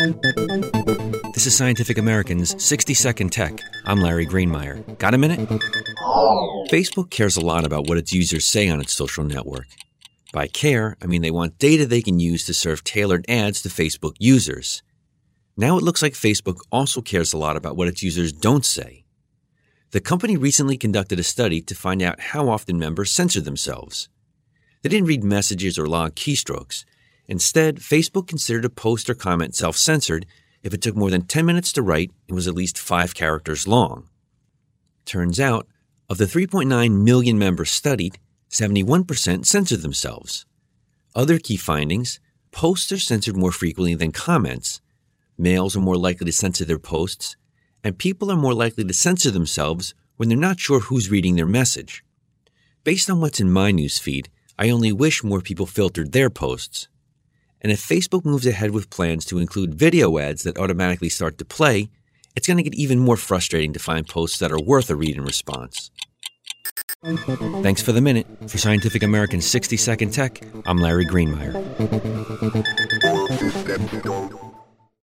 This is Scientific American's 60 Second Tech. I'm Larry Greenemeier. Got a minute? Facebook cares a lot about what its users say on its social network. By care, I mean they want data they can use to serve tailored ads to Facebook users. Now it looks like Facebook also cares a lot about what its users don't say. The company recently conducted a study to find out how often members censor themselves. They didn't read messages or log keystrokes. Instead, Facebook considered a post or comment self censored if it took more than 10 minutes to write and was at least 5 characters long. Turns out, of the 3.9 million members studied, 71% censored themselves. Other key findings posts are censored more frequently than comments, males are more likely to censor their posts, and people are more likely to censor themselves when they're not sure who's reading their message. Based on what's in my newsfeed, I only wish more people filtered their posts. And if Facebook moves ahead with plans to include video ads that automatically start to play, it's going to get even more frustrating to find posts that are worth a read and response. Thanks for the minute. For Scientific American's 60 Second Tech, I'm Larry Greenemeier.